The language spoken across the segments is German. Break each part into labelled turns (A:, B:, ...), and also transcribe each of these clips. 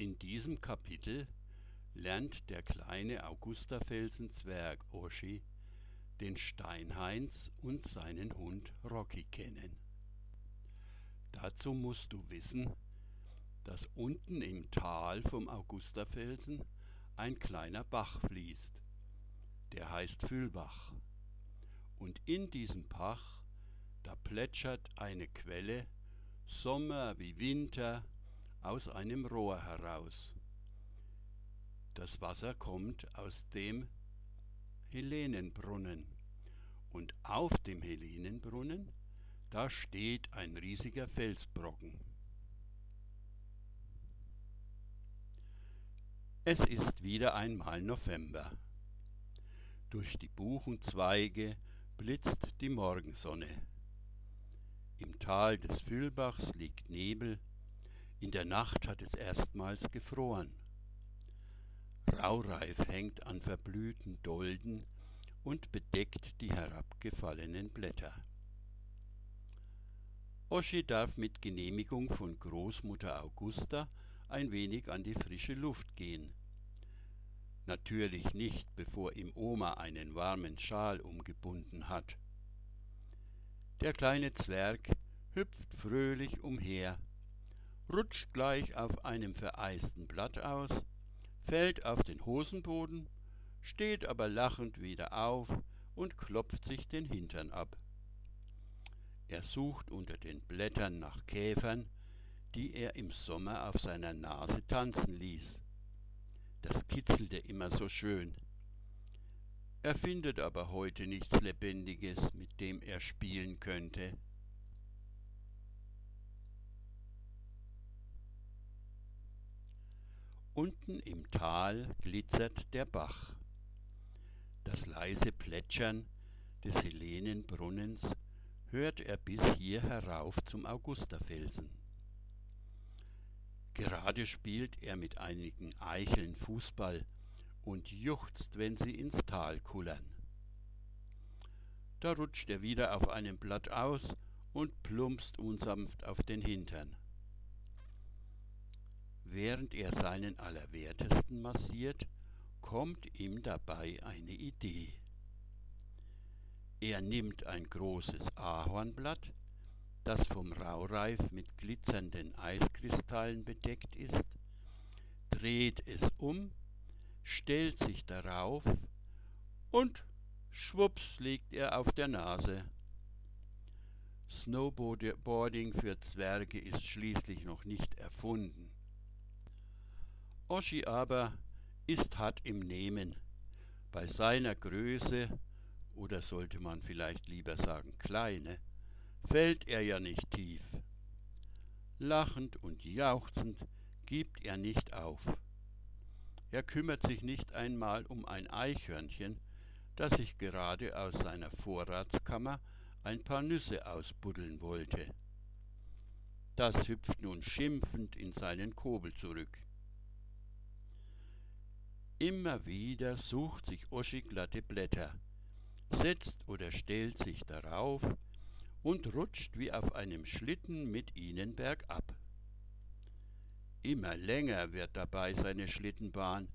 A: In diesem Kapitel lernt der kleine Augustafelsen-Zwerg Oschi den Steinheinz und seinen Hund Rocky kennen. Dazu musst du wissen, dass unten im Tal vom Augustafelsen ein kleiner Bach fließt, der heißt Füllbach. Und in diesem Bach, da plätschert eine Quelle, Sommer wie Winter, aus einem Rohr heraus. Das Wasser kommt aus dem Helenenbrunnen. Und auf dem Helenenbrunnen, da steht ein riesiger Felsbrocken. Es ist wieder einmal November. Durch die Buchenzweige blitzt die Morgensonne. Im Tal des Füllbachs liegt Nebel, in der Nacht hat es erstmals gefroren. Raureif hängt an verblühten Dolden und bedeckt die herabgefallenen Blätter. Oschi darf mit Genehmigung von Großmutter Augusta ein wenig an die frische Luft gehen. Natürlich nicht, bevor ihm Oma einen warmen Schal umgebunden hat. Der kleine Zwerg hüpft fröhlich umher, rutscht gleich auf einem vereisten Blatt aus, fällt auf den Hosenboden, steht aber lachend wieder auf und klopft sich den Hintern ab. Er sucht unter den Blättern nach Käfern, die er im Sommer auf seiner Nase tanzen ließ. Das kitzelte immer so schön. Er findet aber heute nichts Lebendiges, mit dem er spielen könnte. Unten im Tal glitzert der Bach. Das leise Plätschern des Helenenbrunnens hört er bis hier herauf zum Augustafelsen. Gerade spielt er mit einigen Eicheln Fußball und juchzt, wenn sie ins Tal kullern. Da rutscht er wieder auf einem Blatt aus und plumpst unsanft auf den Hintern. Während er seinen Allerwertesten massiert, kommt ihm dabei eine Idee. Er nimmt ein großes Ahornblatt, das vom Raureif mit glitzernden Eiskristallen bedeckt ist, dreht es um, stellt sich darauf und schwupps liegt er auf der Nase. Snowboarding für Zwerge ist schließlich noch nicht erfunden. Oschi aber ist hart im Nehmen. Bei seiner Größe, oder sollte man vielleicht lieber sagen kleine, fällt er ja nicht tief. Lachend und jauchzend gibt er nicht auf. Er kümmert sich nicht einmal um ein Eichhörnchen, das sich gerade aus seiner Vorratskammer ein paar Nüsse ausbuddeln wollte. Das hüpft nun schimpfend in seinen Kobel zurück. Immer wieder sucht sich Oschi glatte Blätter, setzt oder stellt sich darauf und rutscht wie auf einem Schlitten mit ihnen bergab. Immer länger wird dabei seine Schlittenbahn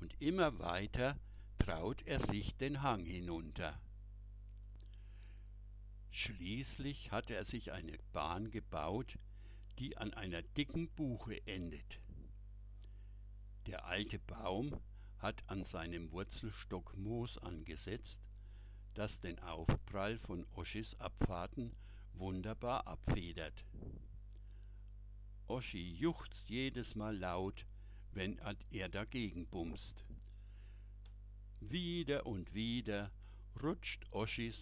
A: und immer weiter traut er sich den Hang hinunter. Schließlich hat er sich eine Bahn gebaut, die an einer dicken Buche endet. Der alte Baum hat an seinem Wurzelstock Moos angesetzt, das den Aufprall von Oschis Abfahrten wunderbar abfedert. Oschi juchzt jedes Mal laut, wenn er dagegen bumst. Wieder und wieder rutscht Oschi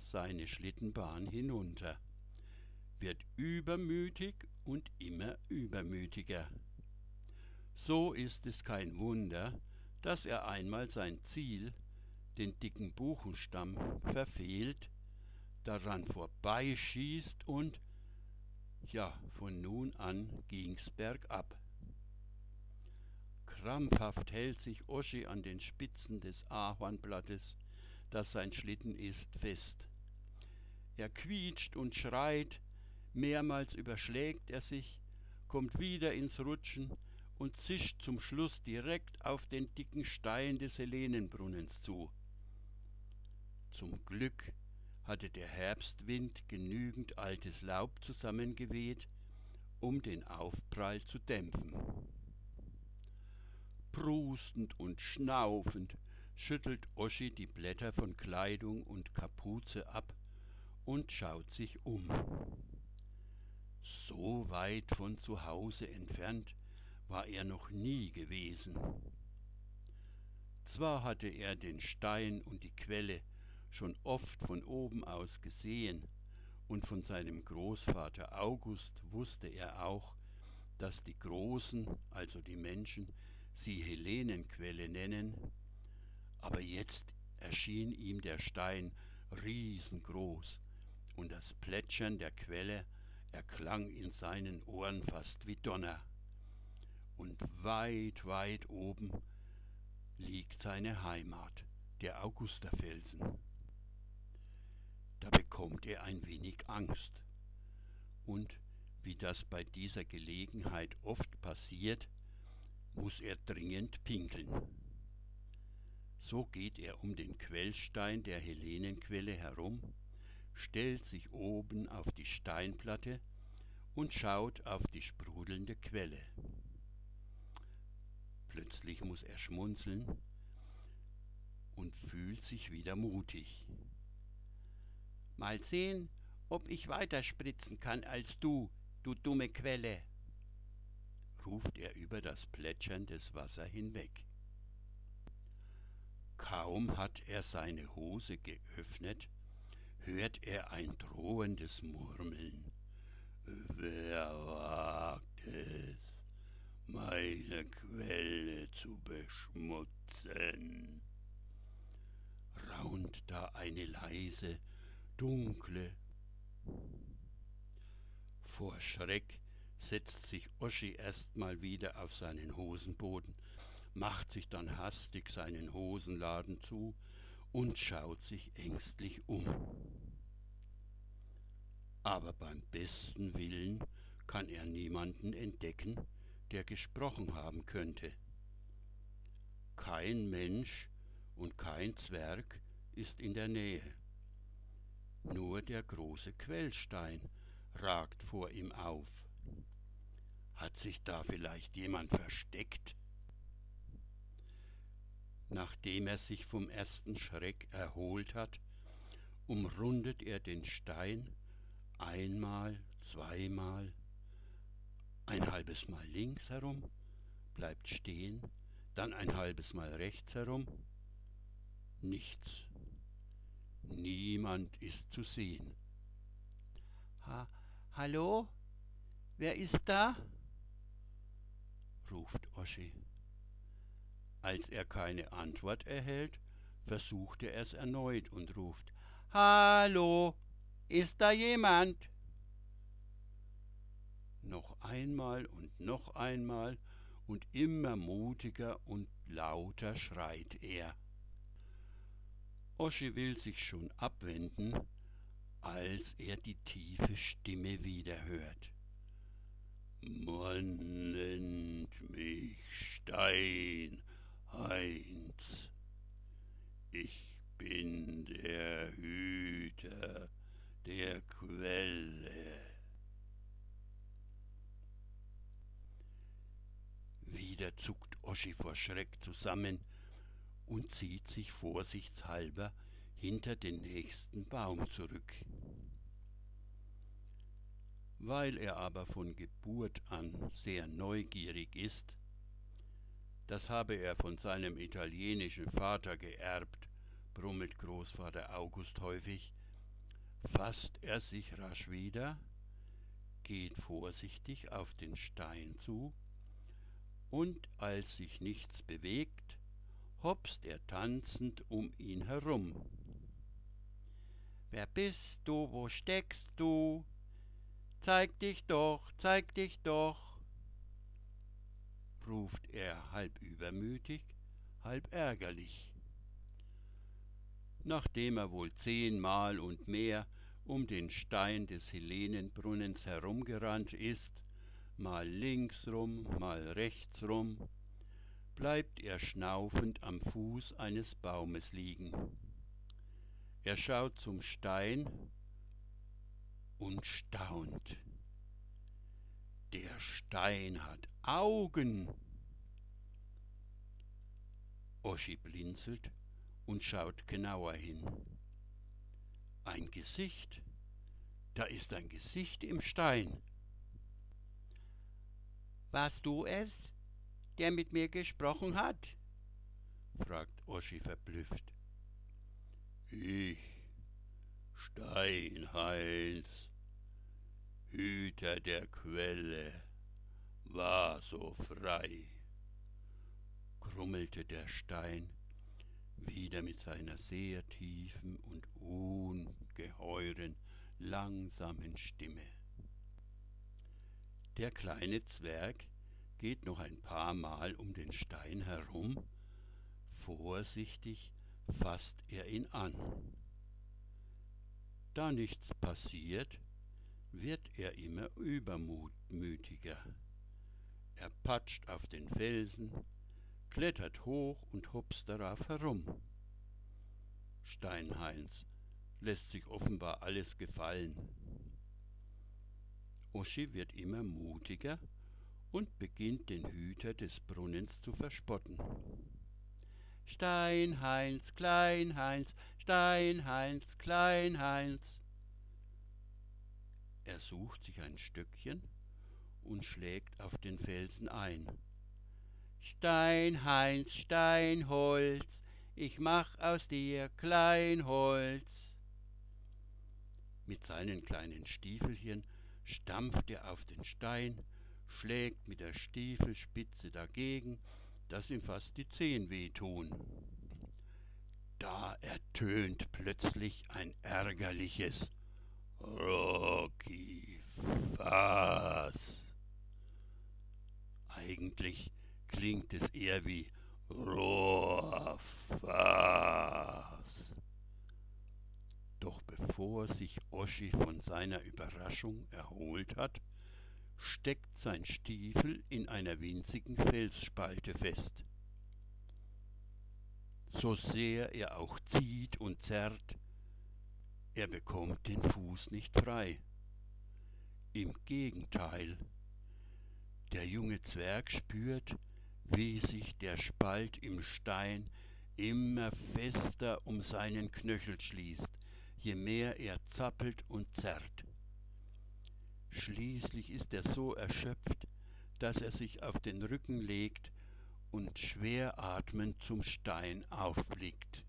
A: seine Schlittenbahn hinunter, wird übermütig und immer übermütiger. So ist es kein Wunder, dass er einmal sein Ziel, den dicken Buchenstamm, verfehlt, daran vorbeischießt und ja, von nun an ging's bergab. Krampfhaft hält sich Oschi an den Spitzen des Ahornblattes, das sein Schlitten ist, fest. Er quietscht und schreit, mehrmals überschlägt er sich, kommt wieder ins Rutschen und zischt zum Schluss direkt auf den dicken Stein des Helenenbrunnens zu. Zum Glück hatte der Herbstwind genügend altes Laub zusammengeweht, um den Aufprall zu dämpfen. Prustend und schnaufend schüttelt Oschi die Blätter von Kleidung und Kapuze ab und schaut sich um. So weit von zu Hause entfernt war er noch nie gewesen. Zwar hatte er den Stein und die Quelle schon oft von oben aus gesehen, und von seinem Großvater August wusste er auch, dass die Großen, also die Menschen, sie Helenenquelle nennen, aber jetzt erschien ihm der Stein riesengroß, und das Plätschern der Quelle erklang in seinen Ohren fast wie Donner. Und weit, weit oben liegt seine Heimat, der Augusterfelsen. Da bekommt er ein wenig Angst. Und wie das bei dieser Gelegenheit oft passiert, muss er dringend pinkeln. So geht er um den Quellstein der Helenenquelle herum, stellt sich oben auf die Steinplatte und schaut auf die sprudelnde Quelle. Plötzlich muss er schmunzeln und fühlt sich wieder mutig. Mal sehen, ob ich weiter spritzen kann als du, du dumme Quelle, ruft er über das Plätschern des Wassers hinweg. Kaum hat er seine Hose geöffnet, hört er ein drohendes Murmeln. Wer wagt es, meine Quelle zu beschmutzen? Raunt da eine leise, dunkle. Vor Schreck setzt sich Oschi erstmal wieder auf seinen Hosenboden, macht sich dann hastig seinen Hosenladen zu und schaut sich ängstlich um. Aber beim besten Willen kann er niemanden entdecken, der gesprochen haben könnte. Kein Mensch und kein Zwerg ist in der Nähe. Nur der große Quellstein ragt vor ihm auf. Hat sich da vielleicht jemand versteckt? Nachdem er sich vom ersten Schreck erholt hat, umrundet er den Stein einmal, zweimal, ein halbes Mal links herum, bleibt stehen, dann ein halbes Mal rechts herum, nichts. Niemand ist zu sehen. Ha Hallo? Wer ist da? ruft Oschi. Als er keine Antwort erhält, versucht er es erneut und ruft Hallo, ist da jemand? Noch einmal und noch einmal und immer mutiger und lauter schreit er. Oschi will sich schon abwenden, als er die tiefe Stimme wieder hört. Man nennt mich Stein Heinz. Ich bin der Hüter der Quelle. Wieder zuckt Oschi vor Schreck zusammen und zieht sich vorsichtshalber hinter den nächsten Baum zurück. Weil er aber von Geburt an sehr neugierig ist, das habe er von seinem italienischen Vater geerbt, brummelt Großvater August häufig, fasst er sich rasch wieder, geht vorsichtig auf den Stein zu, und als sich nichts bewegt, hopst er tanzend um ihn herum. Wer bist du, wo steckst du? Zeig dich doch, zeig dich doch, ruft er halb übermütig, halb ärgerlich. Nachdem er wohl zehnmal und mehr um den Stein des Helenenbrunnens herumgerannt ist, mal links rum, mal rechts rum, bleibt er schnaufend am Fuß eines Baumes liegen. Er schaut zum Stein und staunt. Der Stein hat Augen. Oschi blinzelt und schaut genauer hin. Ein Gesicht. Da ist ein Gesicht im Stein.
B: Warst du es, der mit mir gesprochen hat? fragt Oschi verblüfft.
A: Ich, Steinheinz, Hüter der Quelle, war so frei, grummelte der Stein wieder mit seiner sehr tiefen und ungeheuren, langsamen Stimme. Der kleine Zwerg geht noch ein paar Mal um den Stein herum, vorsichtig fasst er ihn an. Da nichts passiert, wird er immer übermütiger. Er patscht auf den Felsen, klettert hoch und hopst darauf herum. Steinheinz lässt sich offenbar alles gefallen. Oschi wird immer mutiger und beginnt den Hüter des Brunnens zu verspotten.
B: Steinheinz, Kleinheinz, Steinheinz, Kleinheinz.
A: Er sucht sich ein Stöckchen und schlägt auf den Felsen ein.
B: Steinheinz, Steinholz, ich mach aus dir Kleinholz.
A: Mit seinen kleinen Stiefelchen stampft er auf den Stein, schlägt mit der Stiefelspitze dagegen dass ihm fast die Zehen wehtun. Da ertönt plötzlich ein ärgerliches Rocky was. Eigentlich klingt es eher wie Rohrfass. Doch bevor sich Oschi von seiner Überraschung erholt hat, steckt sein Stiefel in einer winzigen Felsspalte fest. So sehr er auch zieht und zerrt, er bekommt den Fuß nicht frei. Im Gegenteil, der junge Zwerg spürt, wie sich der Spalt im Stein immer fester um seinen Knöchel schließt, je mehr er zappelt und zerrt. Schließlich ist er so erschöpft, dass er sich auf den Rücken legt und schwer atmend zum Stein aufblickt.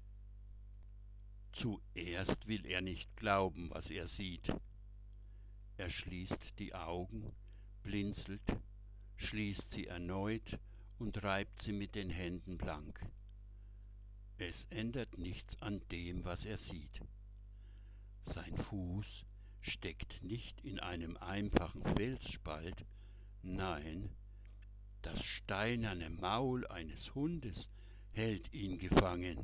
A: Zuerst will er nicht glauben, was er sieht. Er schließt die Augen, blinzelt, schließt sie erneut und reibt sie mit den Händen blank. Es ändert nichts an dem, was er sieht. Sein Fuß steckt nicht in einem einfachen Felsspalt, nein, das steinerne Maul eines Hundes hält ihn gefangen.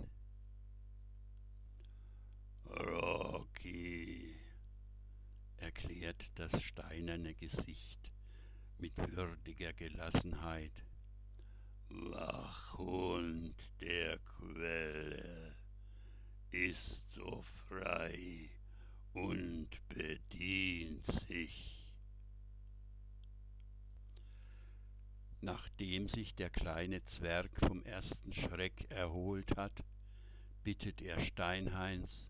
A: Rocky, erklärt das steinerne Gesicht mit würdiger Gelassenheit. Wachhund der Quelle ist so frei und bedient sich. Nachdem sich der kleine Zwerg vom ersten Schreck erholt hat, bittet er Steinheinz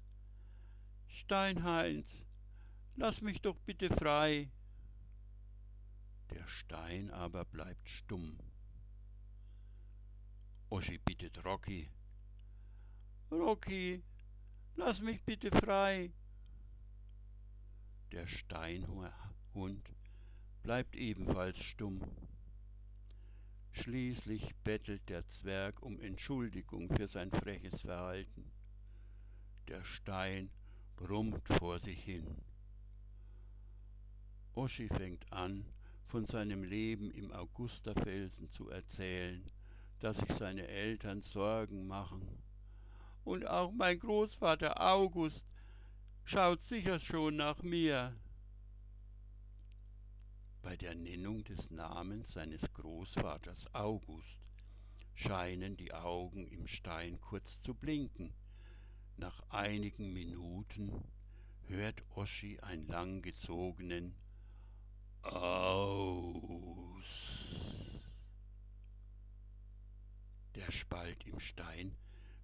A: Steinheinz, lass mich doch bitte frei. Der Stein aber bleibt stumm. Oschi bittet Rocky Rocky, lass mich bitte frei. Der Steinhund bleibt ebenfalls stumm. Schließlich bettelt der Zwerg um Entschuldigung für sein freches Verhalten. Der Stein brummt vor sich hin. Oschi fängt an, von seinem Leben im Augusterfelsen zu erzählen, dass sich seine Eltern Sorgen machen. Und auch mein Großvater August schaut sicher schon nach mir. Bei der Nennung des Namens seines Großvaters August scheinen die Augen im Stein kurz zu blinken. Nach einigen Minuten hört Oschi einen langgezogenen Aus. Der Spalt im Stein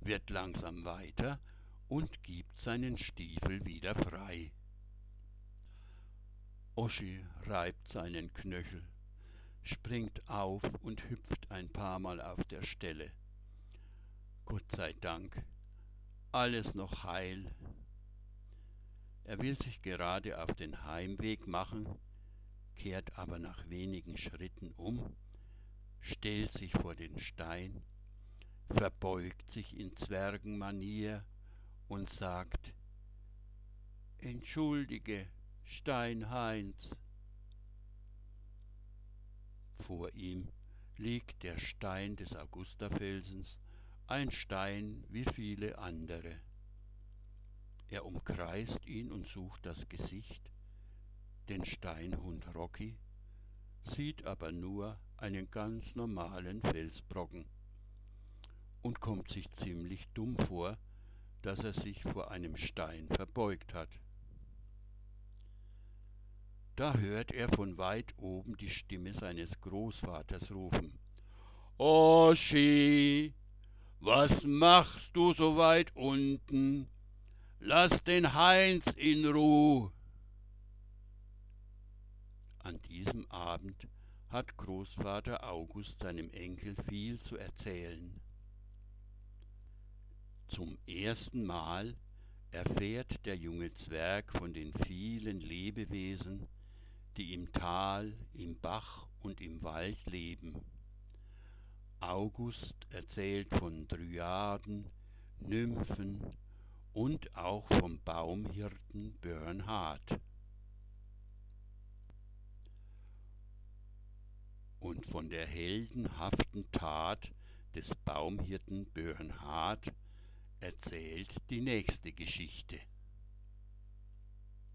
A: wird langsam weiter und gibt seinen Stiefel wieder frei. Oschi reibt seinen Knöchel, springt auf und hüpft ein paar Mal auf der Stelle. Gott sei Dank, alles noch heil. Er will sich gerade auf den Heimweg machen, kehrt aber nach wenigen Schritten um, stellt sich vor den Stein, verbeugt sich in Zwergenmanier und sagt Entschuldige, Steinheinz. Vor ihm liegt der Stein des Augusterfelsens, ein Stein wie viele andere. Er umkreist ihn und sucht das Gesicht, den Steinhund Rocky, sieht aber nur einen ganz normalen Felsbrocken und kommt sich ziemlich dumm vor, dass er sich vor einem Stein verbeugt hat. Da hört er von weit oben die Stimme seines Großvaters rufen. Oschi, was machst du so weit unten? Lass den Heinz in Ruh. An diesem Abend hat Großvater August seinem Enkel viel zu erzählen. Zum ersten Mal erfährt der junge Zwerg von den vielen Lebewesen, die im Tal, im Bach und im Wald leben. August erzählt von Dryaden, Nymphen und auch vom Baumhirten Bernhard. Und von der heldenhaften Tat des Baumhirten Bernhard erzählt die nächste Geschichte.